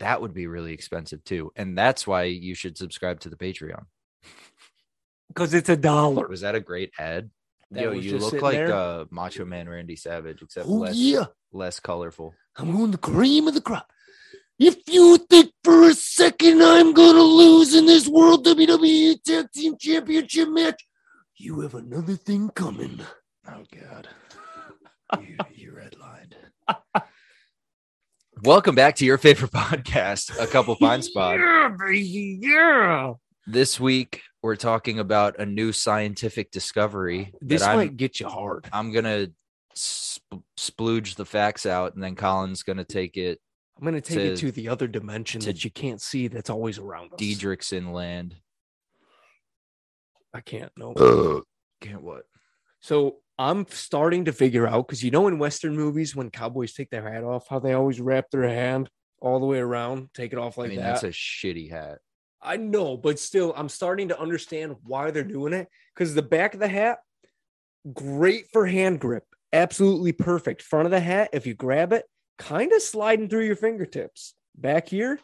that would be really expensive too. And that's why you should subscribe to the Patreon. Because it's a dollar. Was that a great ad? That Yo, you look like there? uh, Macho Man Randy Savage, except Oh, less yeah. less colorful. I'm on the cream of the crop. If you think for a second I'm gonna lose in this World WWE Tag Team Championship match, you have another thing coming. Oh God, you, you redlined. Welcome back to your favorite podcast, A Couple Fine Spot. Yeah, baby, yeah. This week we're talking about a new scientific discovery. This that I'm, might get you hard. I'm gonna sp- splooge the facts out, and then Colin's gonna take it I'm gonna take to- it to the other dimension to that you can't see that's always around us. Diedrichson land. I can't no. Can't what? So I'm starting to figure out because you know in Western movies when cowboys take their hat off, how they always wrap their hand all the way around, take it off like I mean, that. that's a shitty hat. I know, but still, I'm starting to understand why they're doing it because the back of the hat, great for hand grip, absolutely perfect. Front of the hat, if you grab it, kind of sliding through your fingertips. Back here,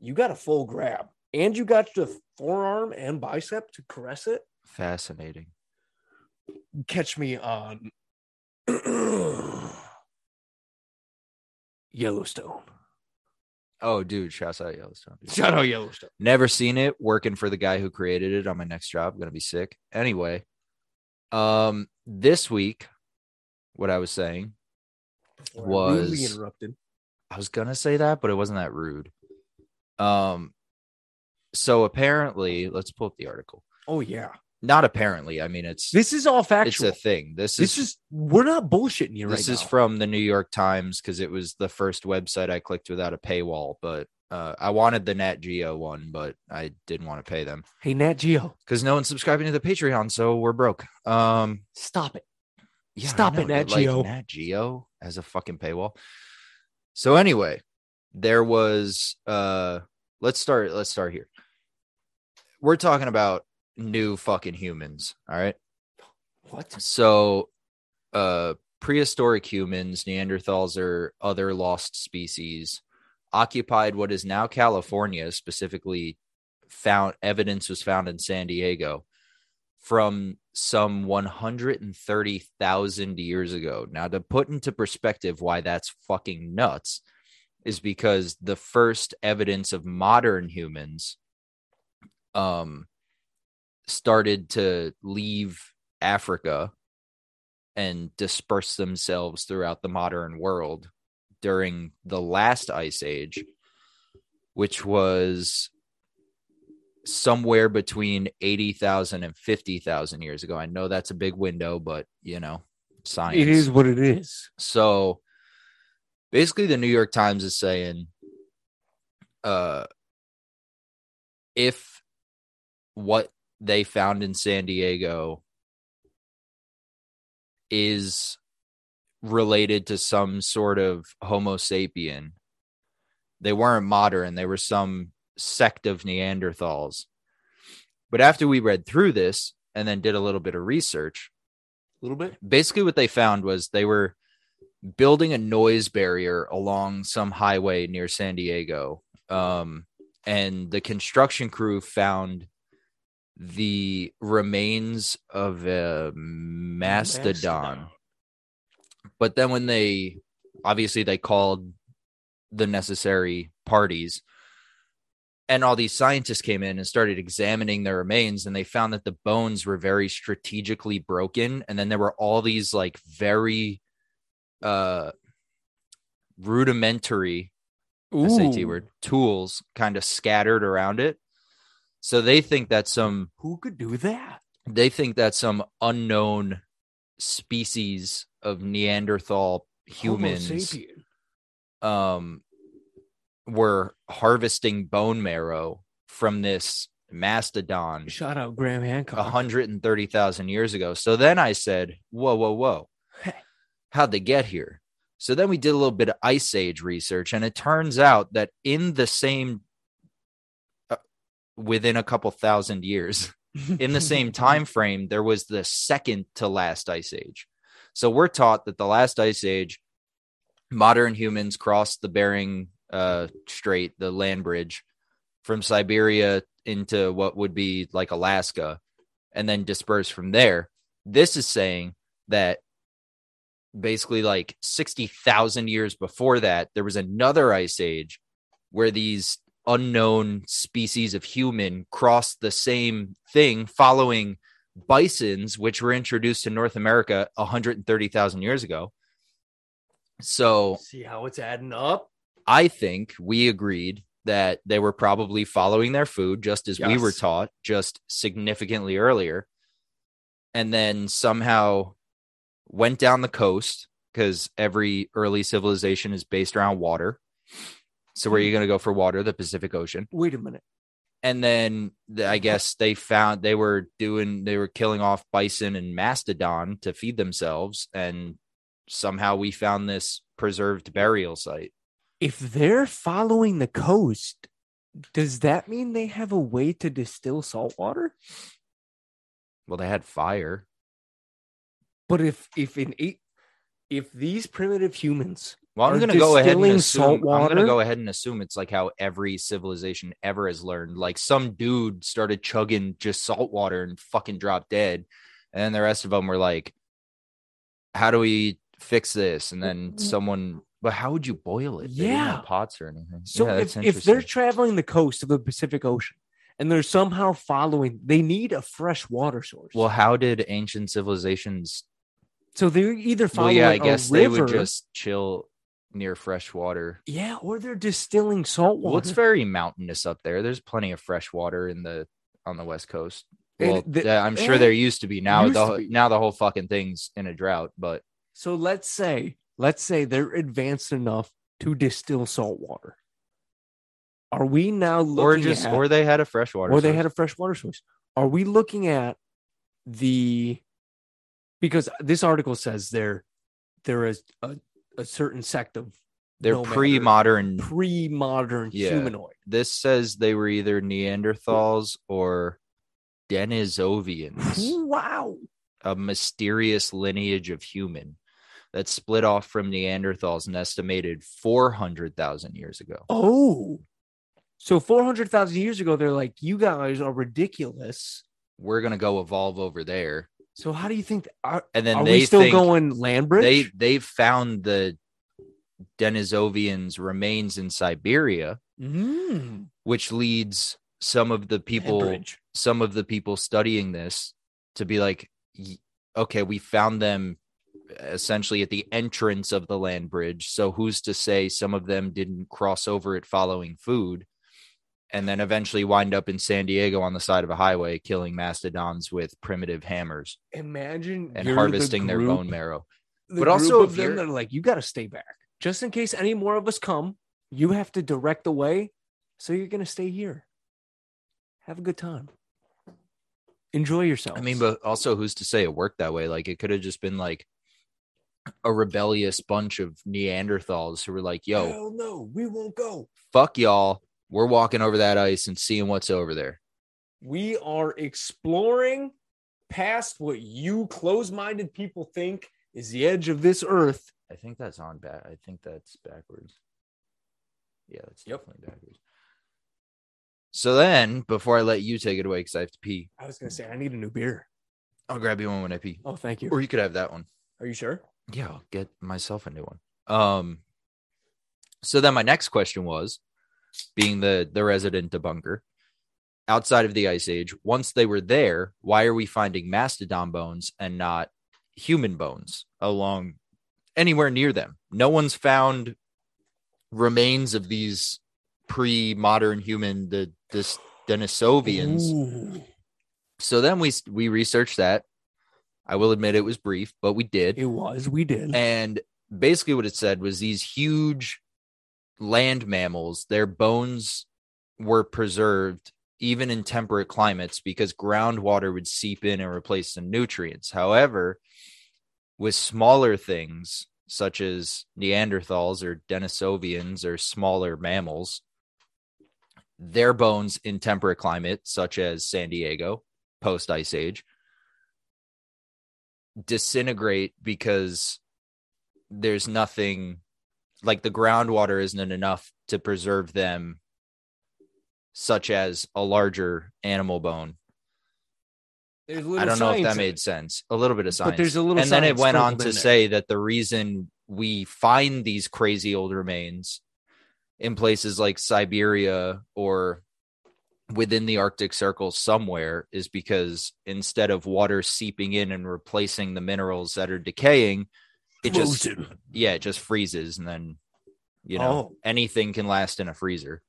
you got a full grab, and you got the forearm and bicep to caress it. Fascinating. Catch me on Yellowstone. Oh, dude, shouts out Yellowstone. Shout out Yellowstone. Never seen it. Working for the guy who created it on my next job. Gonna be sick. Anyway, um, this week, what I was saying, Before I rudely Was- interrupted. I was gonna say that, but it wasn't that rude. Um, so apparently, let's pull up the article. Oh yeah, Not apparently. I mean, it's this is all factual. it's a thing. This, this is is we're not bullshitting you right this is now. from the New York Times because it was the first website I clicked without a paywall. But uh, I wanted the Nat Geo one, but I didn't want to pay them hey Nat Geo, because no one's subscribing to the Patreon, so we're broke. Um, stop it. yeah, Stop it, Nat dude, like, Geo. Nat Geo as a fucking paywall. So anyway, there was uh, let's start. Let's start here. We're talking about new fucking humans. All right. What? So, uh, prehistoric humans, Neanderthals, or other lost species occupied what is now California, specifically found evidence was found in San Diego from some 130,000 years ago. Now, to put into perspective why that's fucking nuts is because the first evidence of modern humans um started to leave Africa and disperse themselves throughout the modern world during the last ice age, which was somewhere between 80,000 and 50,000 years ago. I know that's a big window, but you know, science. It is what it is. So basically the New York Times is saying uh if what they found in San Diego is related to some sort of Homo sapien. They weren't modern, they were some sect of Neanderthals. But after we read through this and then did a little bit of research, A little bit. basically what they found was they were building a noise barrier along some highway near San Diego. Um, and the construction crew found the remains of a mastodon. Mastodon. But then when they obviously they called the necessary parties and all these scientists came in and started examining the remains and they found that the bones were very strategically broken and then there were all these like very uh rudimentary SAT Ooh, word tools kind of scattered around it so they think that some Who could do that? they think that some unknown species of Neanderthal humans um were harvesting bone marrow from this mastodon Shout out Graham Hancock. 130,000 years ago. So then I said, whoa, whoa, whoa. How'd they get here? So then we did a little bit of ice age research, and it turns out that in the same, within a couple thousand years, in the same time frame, there was the second to last ice age. So we're taught that the last ice age, modern humans crossed the Bering uh, Strait, the land bridge from Siberia into what would be like Alaska, and then disperse from there. This is saying that basically like 60,000 years before that, there was another ice age where these unknown species of human crossed the same thing following bisons, which were introduced to North America 130,000 years ago. So See how it's adding up? I think we agreed that they were probably following their food just as we were taught, just significantly earlier. And then somehow went down the coast because every early civilization is based around water. So where are you mm-hmm. going to go for water? The Pacific Ocean. Wait a minute. And then the, I guess they found they were doing they were killing off bison and mastodon to feed themselves, and somehow we found this preserved burial site. If they're following the coast, does that mean they have a way to distill salt water? Well, they had fire. But if if in eight if these primitive humans Well, I'm going to go ahead and assume. I'm going to go ahead and assume it's like how every civilization ever has learned. Like some dude started chugging just salt water and fucking dropped dead, and then the rest of them were like, "How do we fix this?" And then someone, but how would you boil it? They Yeah. pots or anything. So Yeah, if, if they're traveling the coast of the Pacific Ocean and they're somehow following, they need a fresh water source. well, how did ancient civilizations? so they're either Well, yeah, I guess they river, would just chill near fresh water. yeah, or they're distilling salt water. Well, it's very mountainous up there. There's plenty of fresh water in the on the west coast. Well, the- yeah, I'm sure there used to be. Now the be. now the whole fucking thing's in a drought. But so let's say, let's say they're advanced enough to distill salt water. Are we now looking or just at, or they had a freshwater. or they had a fresh water source. Are we looking at the because this article says there there is a, a certain sect of they're no matter- pre-modern. pre-modern Yeah. humanoid. This says they were either Neanderthals or Denisovians, Wow. a mysterious lineage of human that split off from Neanderthals an estimated 400,000 years ago. Oh. So 400,000 years ago they're like you guys are ridiculous. We're gonna go evolve over there, So how do you think are, and then are they we still going land bridge? they they found the Denisovians' remains in Siberia, Mm, which leads some of the people bridge. some of the people studying this to be like okay we found them essentially at the entrance of the land bridge so who's to say some of them didn't cross over it following food and then eventually wind up in San Diego on the side of a highway killing mastodons with primitive hammers Imagine and you're the harvesting their bone marrow the But also, of them that are like, you got to stay back just in case any more of us come. You have to direct the way, so you're gonna stay here. Have a good time. Enjoy yourself. I mean, but also who's to say it worked that way? Like it could have just been like a rebellious bunch of Neanderthals who were like, yo, hell no, we won't go. fuck y'all. We're walking over that ice and seeing what's over there. We are exploring past what you close-minded people think is the edge of this earth. I think that's on back. I think that's backwards. Yeah, that's Yep. definitely backwards. So then, before I let you take it away, because I have to pee, I was gonna say I need a new beer. I'll grab you one when I pee, Oh, thank you. or you could have that one. Are you sure? Yeah, I'll get myself a new one. Um, so then my next question was, being the the resident debunker, outside of the ice age, once they were there, why are we finding mastodon bones and not human bones along anywhere near them? No one's found remains of these pre-modern human the this Denisovians. Ooh, So then we we researched that. I will admit it was brief, but we did. it was. We did. And basically, what it said was these huge land mammals, their bones were preserved even in temperate climates because groundwater would seep in and replace the nutrients. However, with smaller things such as Neanderthals or Denisovians or smaller mammals, their bones in temperate climate, such as San Diego, post ice age, disintegrate because there's nothing like the groundwater isn't enough to preserve them, such as a larger animal bone. I don't know if that made sense. A little bit of science. But there's a little and then it went on to say that the reason we find these crazy old remains in places like Siberia or within the Arctic Circle somewhere is because instead of water seeping in and replacing the minerals that are decaying, it just yeah, it just freezes and then you know Oh. anything can last in a freezer.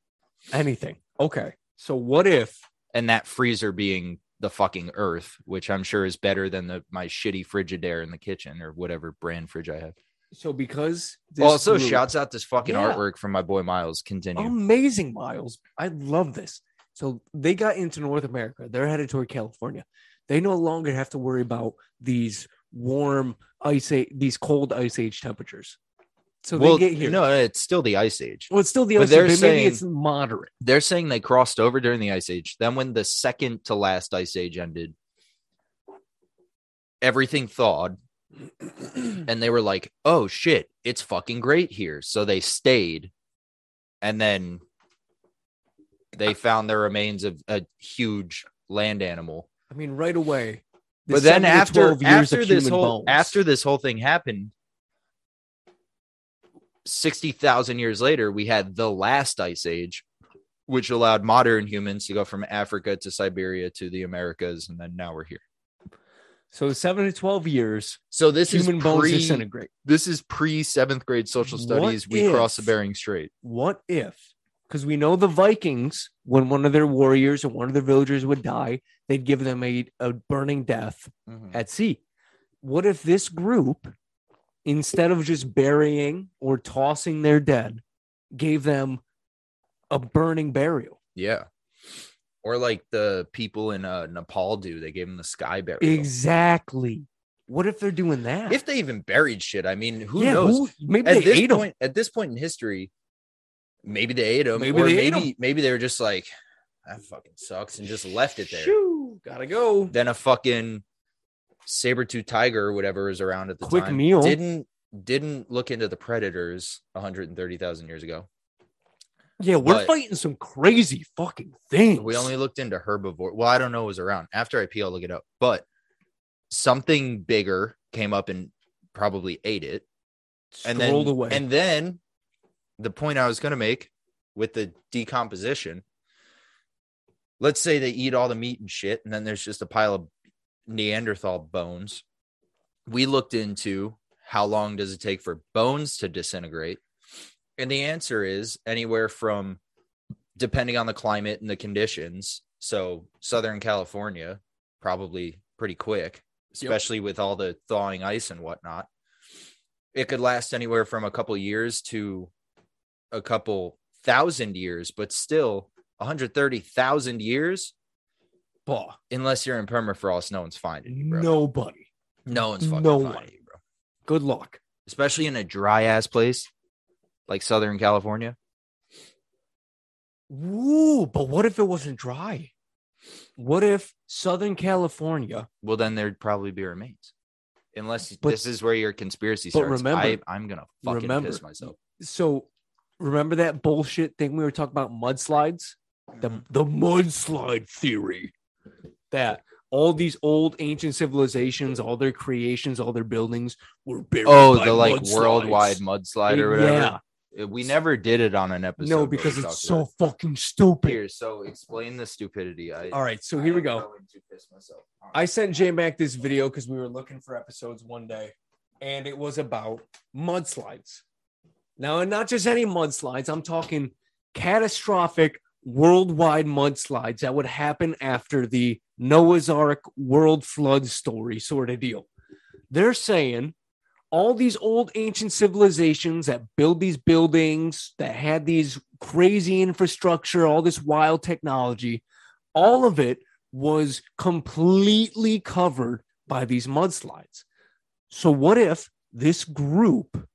anything. Okay. So what if And that freezer being the fucking earth, which I'm sure is better than the my shitty Frigidaire in the kitchen or whatever brand fridge I have. so because this also, group- shouts out this fucking Yeah. artwork from my boy Miles. Continue. amazing miles. I love this. So they got into North America. They're headed toward California. They no longer have to worry about these warm ice age, these cold ice age temperatures. So well, they get here. no, it's still the ice age. well, it's still the but ice they're age, but maybe it's moderate. They're saying they crossed over during the ice age. Then, when the second to last ice age ended, everything thawed, and they were like, "Oh shit, it's fucking great here." So they stayed, and then they found the remains of a huge land animal. I mean, right away. The but then after years after this whole bones. after this whole thing happened, sixty thousand years later, we had the last ice age, which allowed modern humans to go from Africa to Siberia to the Americas, and then now we're here. so seven to twelve years, So this human is bones disintegrate. this is pre seventh grade social What studies. We if- cross the Bering Strait. What if? Because we know the Vikings, when one of their warriors or one of their villagers would die, they'd give them a, a burning death at sea. What if this group, instead of just burying or tossing their dead, gave them a burning burial? Yeah, or like the people in uh, Nepal do. They gave them the sky burial. Exactly. What if they're doing that? If they even buried shit, I mean, who Yeah, knows? who- maybe at they this ate point, at this point in history, maybe they ate them, Maybe or they ate maybe 'em. maybe they were just like, that fucking sucks, and just left it there. Shoo, gotta go. Then a fucking saber tooth tiger or whatever is around at the Quick time meal. didn't didn't look into the predators 130,000 years ago. Yeah, we're But- fighting some crazy fucking things. We only looked into herbivore. Well, I don't know what was around. After I pee, I'll look it up. But something bigger came up and probably ate it. and then away. and then the point I was going to make with the decomposition. Let's say they eat all the meat and shit, and then there's just a pile of Neanderthal bones. We looked into how long does it take for bones to disintegrate, and the answer is anywhere from, depending on the climate and the conditions. So Southern California, probably pretty quick, especially with all the thawing ice and whatnot it could last anywhere from a couple years to a couple thousand years, but still 130,000 years, Bah, unless you're in permafrost, no one's finding you, bro. nobody. no one's fucking no finding one. you, bro. Good luck. Especially in a dry ass place like Southern California. Ooh, but what if it wasn't dry? What if Southern California? Well, then there'd probably be remains. Unless But- this is where your conspiracy but starts. remember- I, I'm gonna fucking remember- piss myself. So remember that bullshit thing we were talking about mudslides? The Mm-hmm. the mudslide theory. That all these old ancient civilizations, all their creations, all their buildings were buried. Oh, the like mudslides. worldwide mudslide or whatever. Yeah. We never did it on an episode. No, because it's about so fucking stupid. Here, so explain the stupidity. I All right, so I here we go. going to piss myself. I sent J Mac this video because we were looking for episodes one day, and it was about mudslides. Now, and not just any mudslides, I'm talking catastrophic worldwide mudslides that would happen after the Noah's Ark world flood story sort of deal. They're saying all these old ancient civilizations that build these buildings, that had these crazy infrastructure, all this wild technology, all of it was completely covered by these mudslides. So, what if this group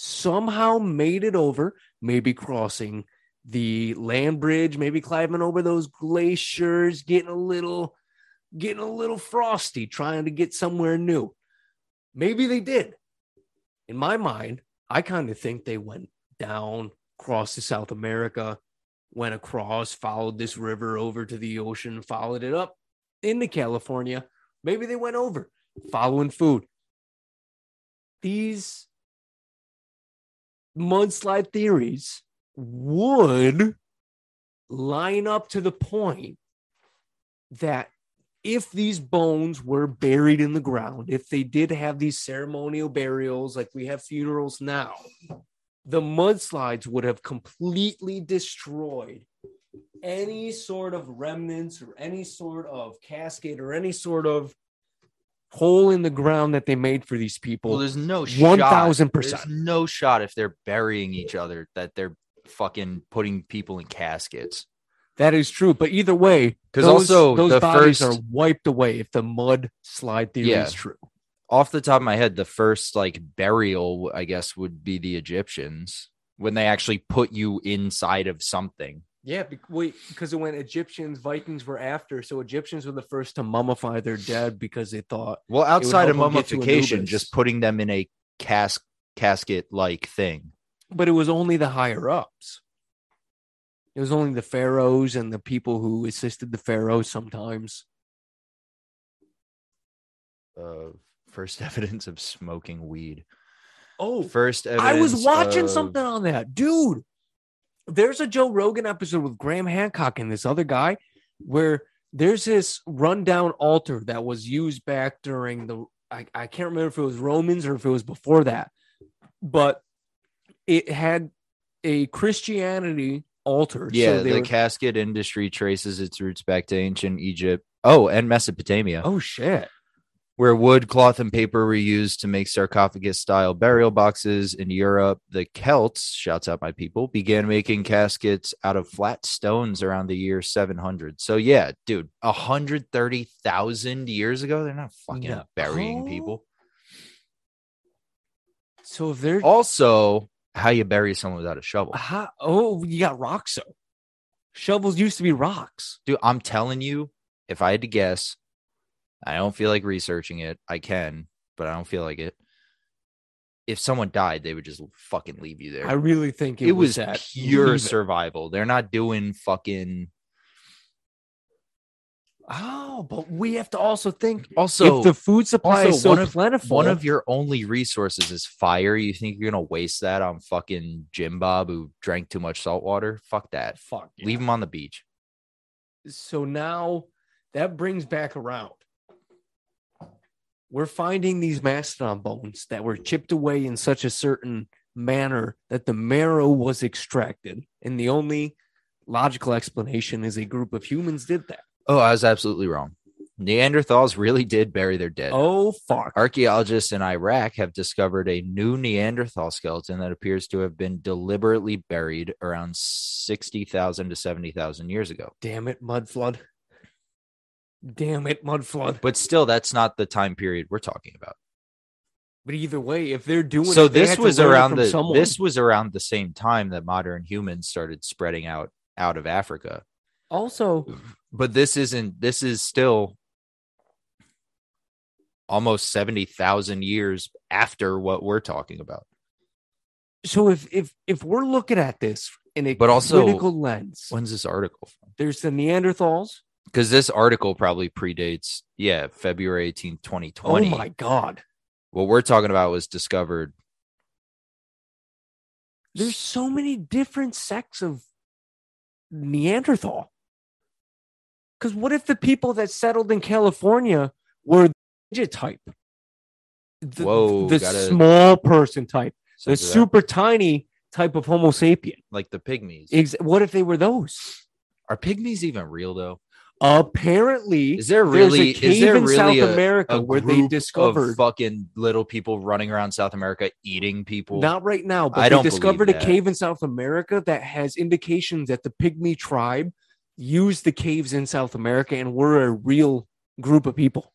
somehow made it over, maybe crossing the land bridge, maybe climbing over those glaciers, getting a little, getting a little frosty, trying to get somewhere new? Maybe they did. In my mind, I kind of think they went down, crossed to South America, went across, followed this river over to the ocean, followed it up into California. Maybe they went over following food. These mudslide theories would line up to the point that if these bones were buried in the ground, if they did have these ceremonial burials like we have funerals now, the mudslides would have completely destroyed any sort of remnants or any sort of casket or any sort of hole in the ground that they made for these people. Well, there's no One shot. thousand There's percent. no shot if they're burying each other that they're fucking putting people in caskets. That is true. But either way, because also those the bodies first- are wiped away if the mud slide theory Yeah. is true. Off the top of my head, the first like burial, I guess, would be the Egyptians when they actually put you inside of something. Yeah, because when Egyptians, Vikings were after, so Egyptians were the first to mummify their dead because they thought, Well, outside of help 'em get to mummification, just putting them in a cas- casket like thing. but it was only the higher ups. It was only the pharaohs and the people who assisted the pharaohs sometimes. Uh, first evidence of smoking weed. Oh, First evidence. I was watching of- something on that, dude. There's a Joe Rogan episode with Graham Hancock and this other guy where there's this rundown altar that was used back during the I, I can't remember if it was Romans or if it was before that, but it had a Christianity altar. Yeah, so the were- casket industry traces its roots back to ancient Egypt. Oh, and Mesopotamia, oh shit. Where wood, cloth, and paper were used to make sarcophagus style burial boxes. In Europe, the Celts, shouts out my people, began making caskets out of flat stones around the year 700. So, yeah, dude, 130,000 years ago, they're not fucking No. burying people. So if they're Also, how you bury someone without a shovel. How- oh, you got rocks though. Shovels used to be rocks. Dude, I'm telling you, if I had to guess, I don't feel like researching it. I can, but I don't feel like it. If someone died, they would just fucking leave you there. I really think it, it, was, that. pure Leave it. survival. They're not doing fucking. Oh, but we have to also think Also, if the food supply is so one of- plentiful. one of your only resources is fire. You think you're gonna waste that on fucking Jim Bob who drank too much salt water? Fuck that. fuck yeah. Leave him on the beach. So now that brings back around. We're finding these mastodon bones that were chipped away in such a certain manner that the marrow was extracted, and the only logical explanation is a group of humans did that. Oh, I was absolutely wrong. Neanderthals really did bury their dead. Oh fuck! Archaeologists in Iraq have discovered a new Neanderthal skeleton that appears to have been deliberately buried around 60,000 to 70,000 years ago. Damn it, mud flood. Damn it, mud flood. But still, that's not the time period we're talking about. But either way, if they're doing So it, this was around the someone. this was around the same time that modern humans started spreading out out of Africa. also But this isn't this is still almost 70,000 years after what we're talking about. so if if if we're looking at this in a But also, critical lens, When's this article from? there's the Neanderthals. Because this article probably predates yeah february 18th 2020 Oh my god, what we're talking about was discovered there's so many different sects of Neanderthal. Because what if the people that settled in California were the type? The, Whoa, the small person type, the Censor that. super tiny type of Homo sapien. like the pygmies Ex- what if they were those? are pygmies even real though Apparently, is there really a cave is there in really South a, America a where they discovered of fucking little people running around south america eating people not right now, but I they discovered a cave in South America that has indications that the pygmy tribe used the caves in South America and were a real group of people.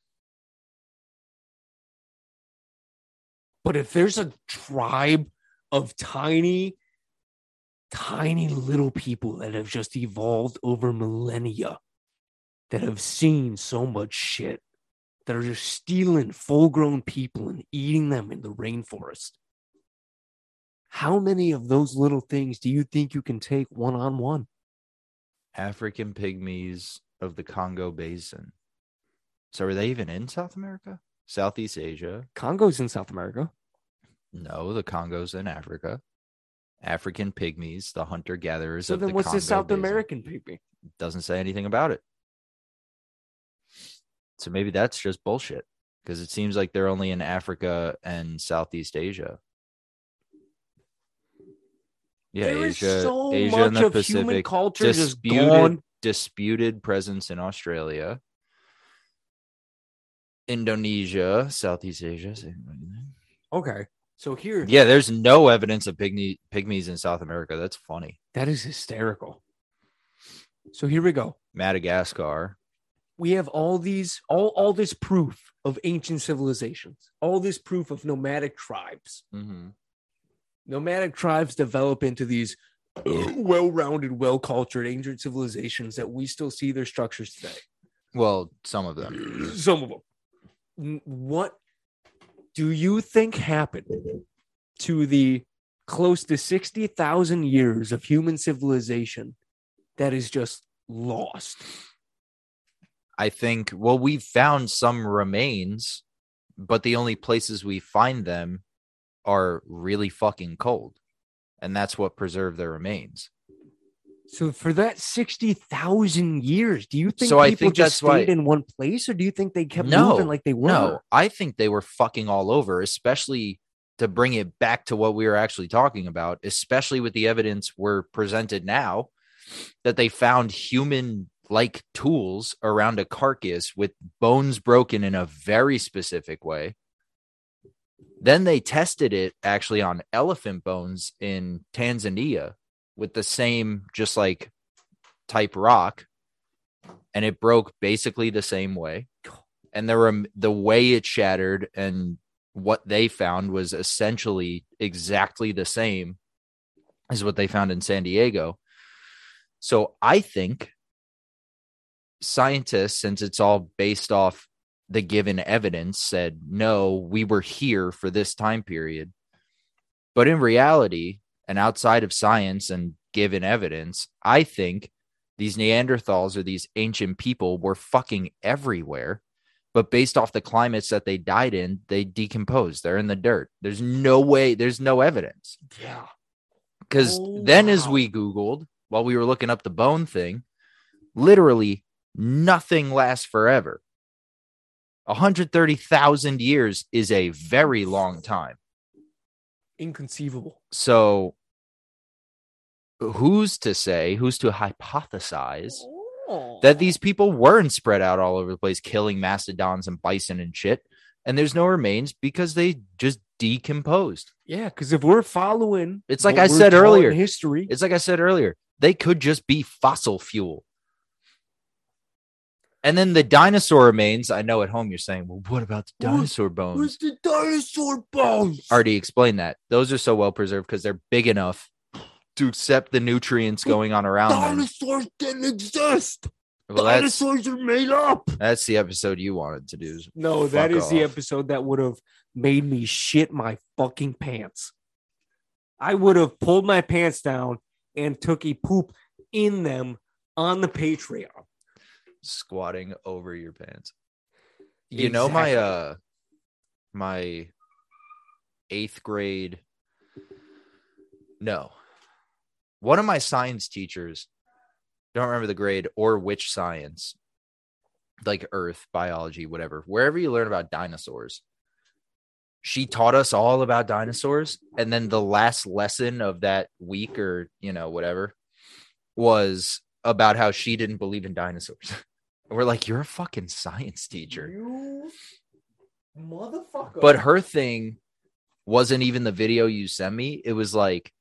But if there's a tribe of tiny, tiny little people that have just evolved over millennia, that have seen so much shit, that are just stealing full grown people and eating them in the rainforest. How many of those little things do you think you can take one on one? African pygmies of the Congo Basin. So are they even in South America? Southeast Asia? Congo's in South America. No, the Congo's in Africa. African pygmies, the hunter gatherers of the Congo Basin. So of then, the what's Congo the South Basin. American pygmy? Doesn't say anything about it. So maybe that's just bullshit because it seems like they're only in Africa and Southeast Asia. Yeah, There Asia, so Asia much and the of human Pacific. culture just disputed, gone. disputed presence in Australia, Indonesia, Southeast Asia. Okay, so here, Yeah, there's no evidence of pygmy, pygmies in South America. That's funny. that is hysterical. So here we go. Madagascar. We have all these all all this proof of ancient civilizations all this proof of nomadic tribes Mm-hmm. nomadic tribes develop into these well-rounded well-cultured ancient civilizations that we still see their structures today Well, some of them. some of them what do you think happened to the close to 60,000 years of human civilization that is just lost I think, well, we've found some remains, but the only places we find them are really fucking cold. And that's what preserved their remains. So for that sixty thousand years, do you think So I people think just that's why- stayed in one place, or do you think they kept No, moving like they were? No, I think they were fucking all over, especially to bring it back to what we were actually talking about, especially with the evidence we're presented now that they found human like tools around a carcass with bones broken in a very specific way. Then they tested it actually on elephant bones in Tanzania with the same, just like type rock, and it broke basically the same way and there were the way it shattered and what they found was essentially exactly the same as what they found in San Diego. So I think scientists, since it's all based off the given evidence, said, no, we were here for this time period. But in reality, and outside of science and given evidence, I think these Neanderthals or these ancient people were fucking everywhere but based off the climates that they died in, they decomposed. They're in the dirt. There's no way, there's no evidence. Yeah. Because Oh, then, as we Googled while we were looking up the bone thing, literally nothing lasts forever. 130,000 years is a very long time. Inconceivable. So, who's to say, who's to hypothesize that these people weren't spread out all over the place, killing mastodons and bison and shit. And there's no remains because they just decomposed. Yeah, because if we're following, It's like I said earlier. history. It's like I said earlier, they could just be fossil fuel. And then the dinosaur remains. I know at home you're saying, well, what about the dinosaur bones? Where's the dinosaur bones? Already explained that. Those are so well preserved because they're big enough to accept the nutrients going on around them. Dinosaurs didn't exist. Well, Dinosaurs are made up. that's the episode you wanted to do. No, that is the episode that would have made me shit my fucking pants. I would have pulled my pants down and took a poop in them on the Patreon. Squatting over your pants. You know my uh my eighth grade no. One of my science teachers, don't remember the grade or which science, like earth, biology, whatever, wherever you learn about dinosaurs. She taught us all about dinosaurs. And then the last lesson of that week or, you know, whatever was about how she didn't believe in dinosaurs. And we're like, you're a fucking science teacher. You motherfucker. But her thing wasn't even the video you sent me. It was like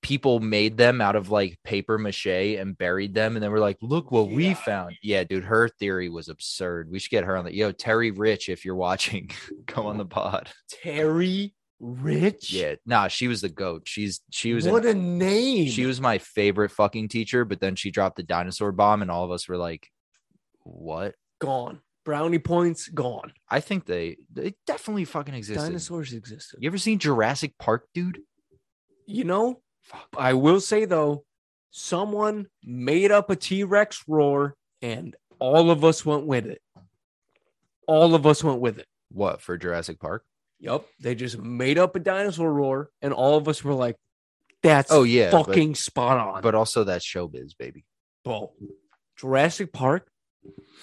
people made them out of like paper mache and buried them. And then we're like, look what we found. Yeah, dude, her theory was absurd. We should get her on the yo, Terry Rich, if you're watching, come on the pod. Terry Rich. Yeah, nah, she was the goat. She's she was what an- a name. she was my favorite fucking teacher, but then she dropped the dinosaur bomb, and all of us were like, what? gone. Brownie points gone. I think they they definitely fucking existed. Dinosaurs existed. You ever seen Jurassic Park, dude? You know, I will say though, someone made up a T Rex roar and all of us went with it. All of us went with it. What for Jurassic Park? Yep. They just made up a dinosaur roar and all of us were like, that's Oh yeah, but- fucking spot on. but also that's showbiz, baby. bro, Jurassic Park,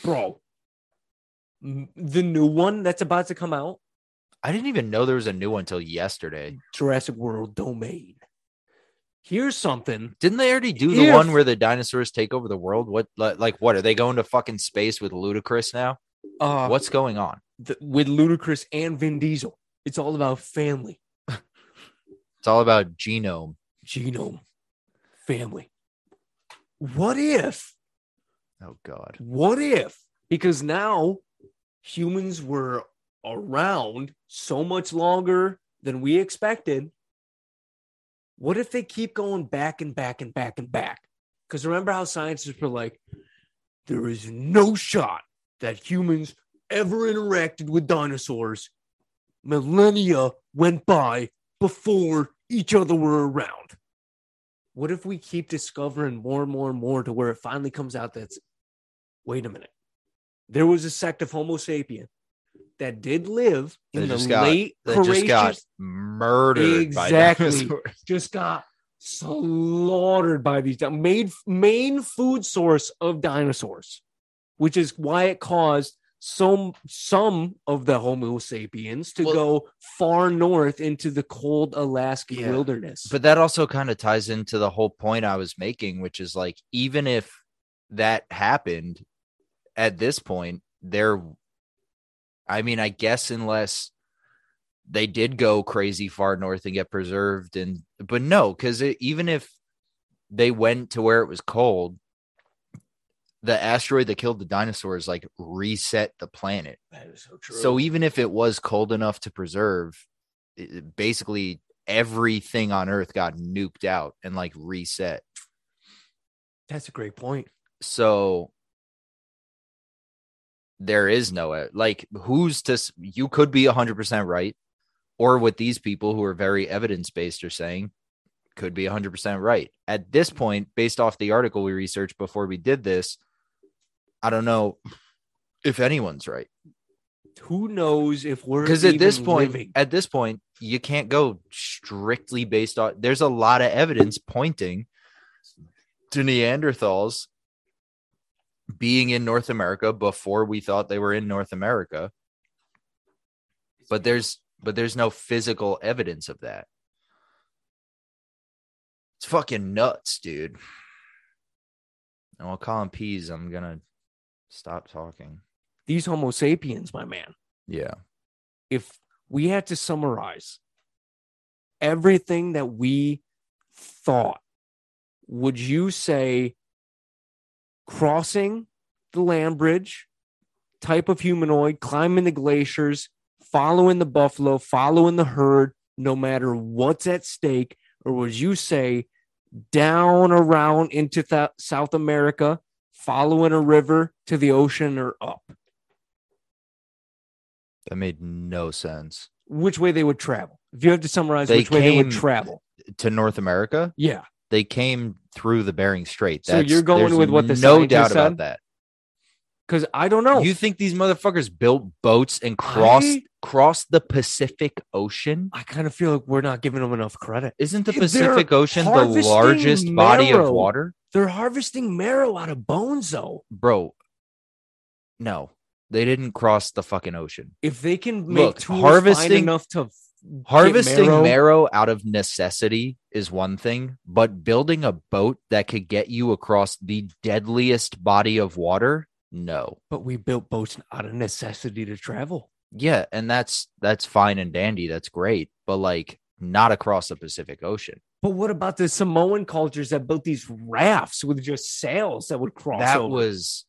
bro, the new one that's about to come out, I didn't even know there was a new one until yesterday. Jurassic World Dominion. Here's something. Didn't they already do the If- one where the dinosaurs take over the world? What like what are they going to fucking space with Ludacris now? Uh, What's going on? the, with Ludacris and Vin Diesel? It's all about family, It's all about genome. genome, family. What if? Oh god. What if? Because now humans were around so much longer than we expected. What if they keep going back and back and back and back? Because remember how scientists were like, there is no shot that humans ever interacted with dinosaurs. Millennia went by before each other were around. What if we keep discovering more and more and more to where it finally comes out that's wait a minute. There was a sect of Homo sapien that did live in They the got- late They just got murdered Exactly. just got slaughtered by these made main food source of dinosaurs, which is why it caused some some of the Homo sapiens to Well- go far north into the cold Alaskan Yeah, wilderness. But that also kind of ties into the whole point I was making, which is like, even if that happened at this point, there, I mean, I guess unless they did go crazy far north and get preserved, and but no, because even if they went to where it was cold, the asteroid that killed the dinosaurs like reset the planet. that is so true. So even if it was cold enough to preserve, it- basically everything on Earth got nuked out and like reset. that's a great point. So there is no e, like who's to you could be 100% right or what these people who are very evidence based are saying could be 100% right. At this point based off the article we researched before we did this, I don't know if anyone's right. Who knows if we're because at this point living. at this point you can't go strictly based on there's a lot of evidence pointing to neanderthals being in north america before we thought they were in north america. But there's but there's no physical evidence of that. It's fucking nuts dude. And while Colin pees i'm gonna stop talking. These Homo sapiens, my man. yeah. If we had to summarize everything that we thought, would you say crossing the land bridge, type of humanoid, climbing the glaciers, following the buffalo, following the herd, no matter what's at stake? Or would you say down around into Th- South America, following a river to the ocean or up? that made no sense Which way they would travel? If you have to summarize They which way they would travel. to North America, Yeah. they came through the Bering Strait. That's, So you're going with what the no doubt said? about that. Because I don't know. You think these motherfuckers built boats and crossed I- crossed the Pacific Ocean? I kind of feel like we're not giving them enough credit. Isn't the They're Pacific Ocean the largest body of water, They're harvesting marrow out of bones, though. bro? No, they didn't cross the fucking ocean. If they can make Look, harvesting- enough to Harvesting marrow, marrow out of necessity is one thing, but building a boat that could get you across the deadliest body of water, no. but we built boats out of necessity to travel. Yeah, and that's that's fine and dandy. That's great, but like not across the Pacific Ocean. But what about the Samoan cultures that built these rafts with just sails that would cross that over? was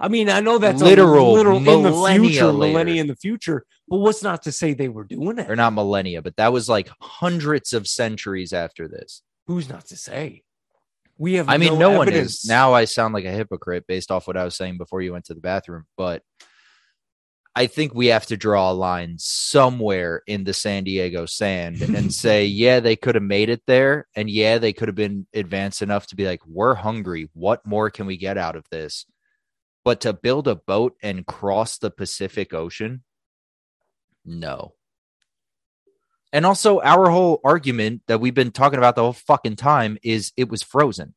I mean, I know that's Literal a literal in the future, later. millennia in the future. But what's not to say they were doing it? or not millennia, but that was like hundreds of centuries after this. Who's not to say? We have. I mean, no, one is. Now I sound like a hypocrite based off what I was saying before you went to the bathroom, but I think we have to draw a line somewhere in the San Diego sand and say, yeah, they could have made it there. And yeah, they could have been advanced enough to be like, we're hungry. What more can we get out of this? But to build a boat and cross the Pacific Ocean, no. And also, our whole argument that we've been talking about the whole fucking time is it was frozen,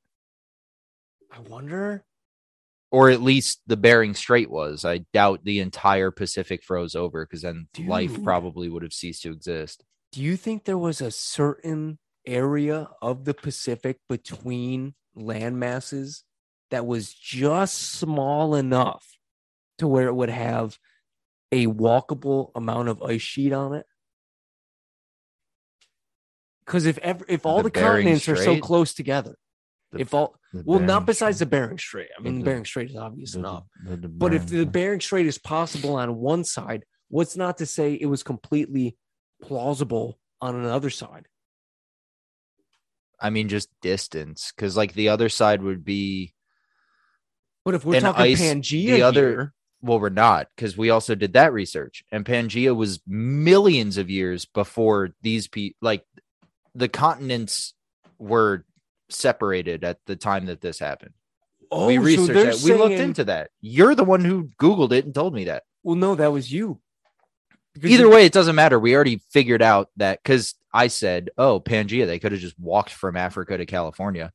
I wonder. or at least the Bering Strait was. I doubt the entire Pacific froze over because then life probably would have ceased to exist. Do you think there was a certain area of the Pacific between land masses that was just small enough to where it would have a walkable amount of ice sheet on it? Because if ever, if all The the, continents are so close together, The- if all well, not besides Strait. the Bering Strait. I mean, the The- Bering Strait is obvious enough. But if the Bering- Bering Strait is possible on one side, what's not to say it was completely plausible on another side? I mean, just distance, because like the other side would be But if we're And talking ice- Pangea, the other- here, well, we're not because we also did that research, and Pangea was millions of years before these people. Like the continents were separated at the time that this happened. oh, we so researched they're that. We looked into that. You're the one who Googled it and told me that. Well, no, that was you. Because Either you- way, it doesn't matter. We already figured out that because I said, "Oh, Pangea," they could have just walked from Africa to California.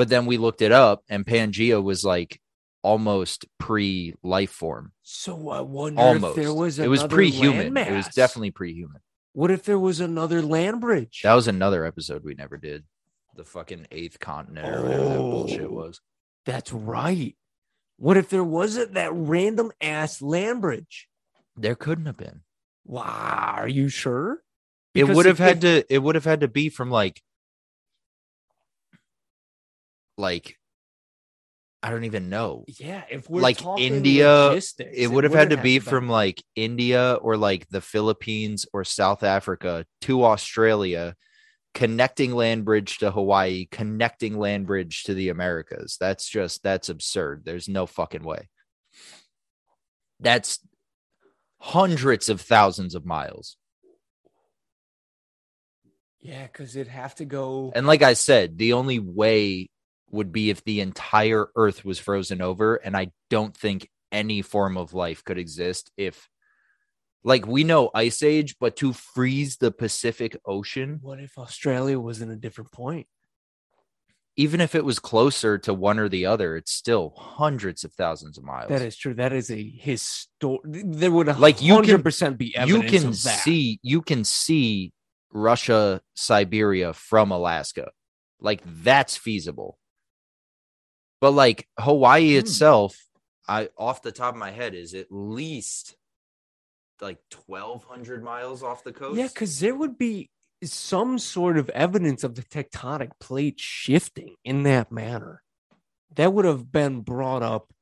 But then we looked it up, and Pangea was like almost pre-life form. So I wonder Almost. if there was it was pre-human. landmass. It was definitely pre-human. What if there was another land bridge? That was another episode we never did. The fucking eighth continent or whatever that bullshit Oh. was. That's right. What if there wasn't that random ass land bridge? There couldn't have been. Wow, are you sure? it would have had to. It would have had to be from like, like, I don't even know. Yeah, if we're Like India, It would have had to be from like India or like the Philippines or South Africa to Australia, connecting land bridge to Hawaii, connecting land bridge to the Americas. That's just that's absurd. There's no fucking way. That's hundreds of thousands of miles. Yeah, because it'd have to go. And like I said, the only way would be if the entire earth was frozen over. And I don't think any form of life could exist if, like, we know ice age, but to freeze the Pacific Ocean, What if Australia was in a different point? even if it was closer to one or the other, it's still hundreds of thousands of miles. That is true. That is a historic. There would Like, you can- percent be you can see you can see Russia, Siberia from Alaska. Like that's feasible. But like Hawaii Hmm. itself, I off the top of my head is at least like 1200 miles off the coast. Yeah, because there would be some sort of evidence of the tectonic plate shifting in that manner. That would have been brought up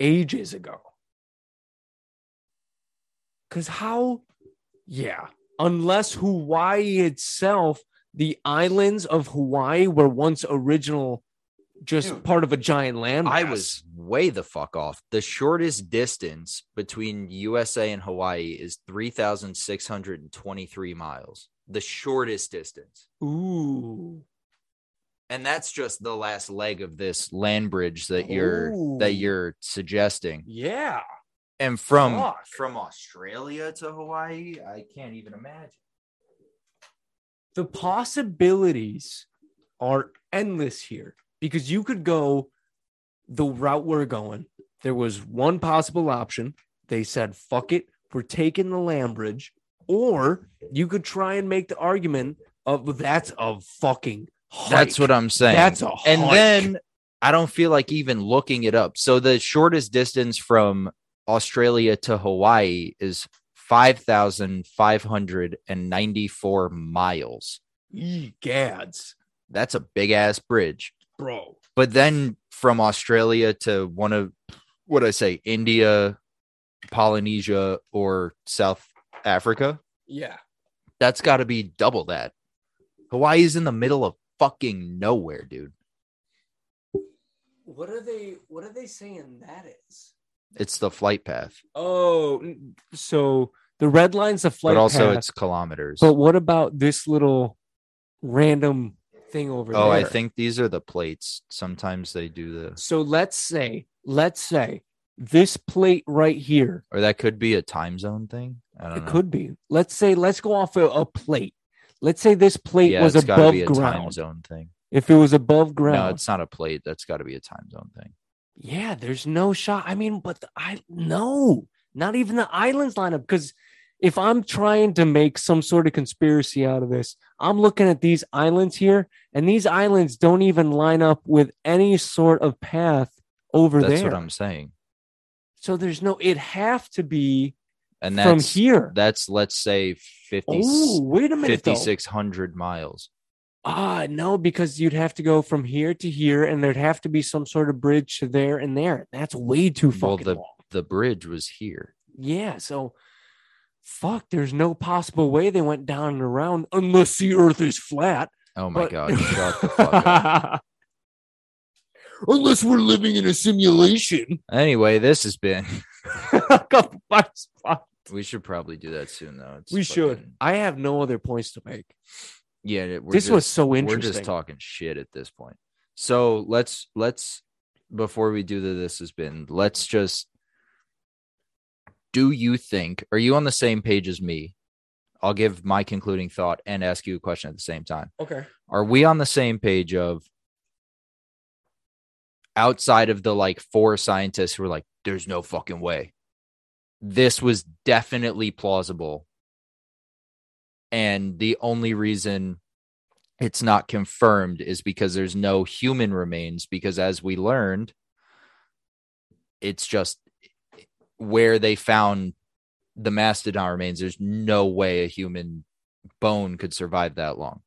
ages ago. Because how, yeah, unless Hawaii itself, the islands of Hawaii were once original, just Dude, part of a giant land. I was way the fuck off. The shortest distance between USA and Hawaii is 3623 miles. The shortest distance. ooh, and that's just the last leg of this land bridge that you're Oh. that you're suggesting yeah. and from Fuck. from australia to hawaii i can't even imagine the possibilities are endless here because you could go the route we're going. There was one possible option. They said, fuck it, we're taking the land bridge. Or you could try and make the argument of that's a fucking that's what i'm saying That's a and hike. then i don't feel like even looking it up so the shortest distance from australia to hawaii is 5594 miles gads, that's a big ass bridge bro. but then from Australia to one of what I say, India, Polynesia, or South Africa, Yeah. that's got to be double that. Hawaii's in the middle of fucking nowhere, dude. What are they what are they saying that is? It's the flight path, Oh, so the red line's the flight path. but also path. it's kilometers. But what about this little random thing over oh, there? Oh, I think these are the plates. Sometimes they do the, so. Let's say, let's say this plate right here. or that could be a time zone thing. I don't It know. could be. Let's say, let's go off a, a plate. Let's say this plate yeah, was it's got to above be a time ground. zone thing. If it was above ground. No, it's not a plate. That's got to be a time zone thing. yeah, there's no shot. I mean, but the, I no, not even the islands line up because if I'm trying to make some sort of conspiracy out of this, I'm looking at these islands here, and these islands don't even line up with any sort of path over That's there. what I'm saying. So there's no. It have to be And from that's here. that's let's say 50, Oh, wait a minute. 5600 miles. Ah, no, because you'd have to go from here to here, and there'd have to be some sort of bridge to there and there. That's way too far. Well, the- long. The bridge was here. Yeah, so fuck, there's no possible way they went down and around unless the earth is flat. Oh my But- god, shut the fuck up. unless we're living in a simulation. Anyway, this has been A couple bucks. we should probably do that soon though. It's we should. fucking- I have no other points to make. Yeah, we're this just, was so interesting. we're just talking shit at this point. So let's let's before we do the this has been, let's just do you think are you on the same page as me? I'll give my concluding thought and ask you a question at the same time. Okay. Are we on the same page of outside of the like four scientists who were like, there's no fucking way. This was definitely plausible. And the only reason it's not confirmed is because there's no human remains. Because as we learned, it's just where they found the mastodon remains, there's no way a human bone could survive that long.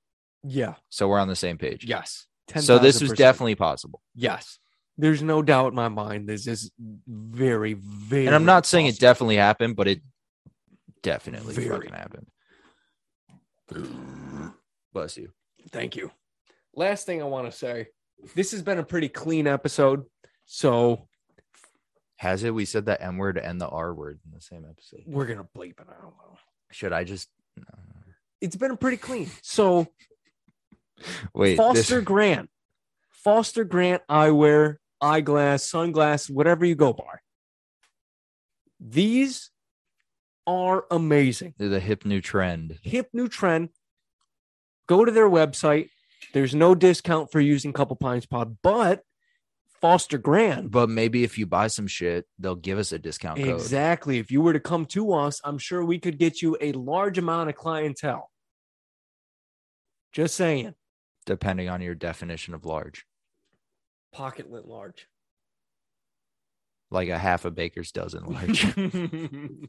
Yeah. So we're on the same page. Yes. 10, So this was definitely possible. yes. There's no doubt in my mind. This is very, very. And I'm not saying it definitely happened, but it definitely Very. fucking happened. Bless you. Thank you. Last thing I want to say this has been a pretty clean episode. So Has it? We said the M word and the R word in the same episode. we're going to bleep it. I don't know. Should I just It's been pretty clean. So wait? Foster this- Grant, Foster Grant eyewear, eyeglass, sunglass, whatever you go by. These are amazing. they're the hip new trend. Hip new trend. Go to their website. There's no discount for using Couple Pints Pod, but Foster Grant. But maybe if you buy some shit, they'll give us a discount code. Exactly. If you were to come to us, I'm sure we could get you a large amount of clientele. Just saying. Depending on your definition of large. Pocket lint large. Like a half a baker's dozen large.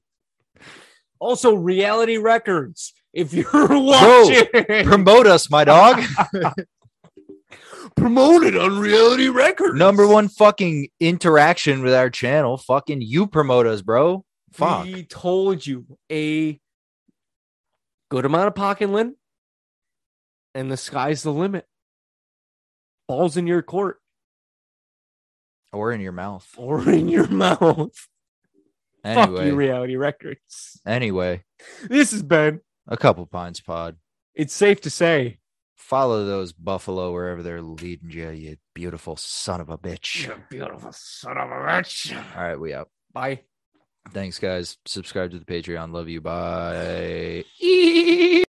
also, reality records. If you're watching, Promote us, my dog. promoted on reality records. Number one fucking interaction with our channel. Fucking you promote us, bro. Fuck. We told you a good amount of pocket lint, and the sky's the limit. Balls in your court Or in your mouth. or in your mouth. Fuck you, reality records. Anyway, This has been. a couple pints pod. It's safe to say. Follow those buffalo wherever they're leading you, you beautiful son of a bitch. You beautiful son of a bitch. All right, we out. Bye. Thanks, guys. Subscribe to the Patreon. Love you. Bye.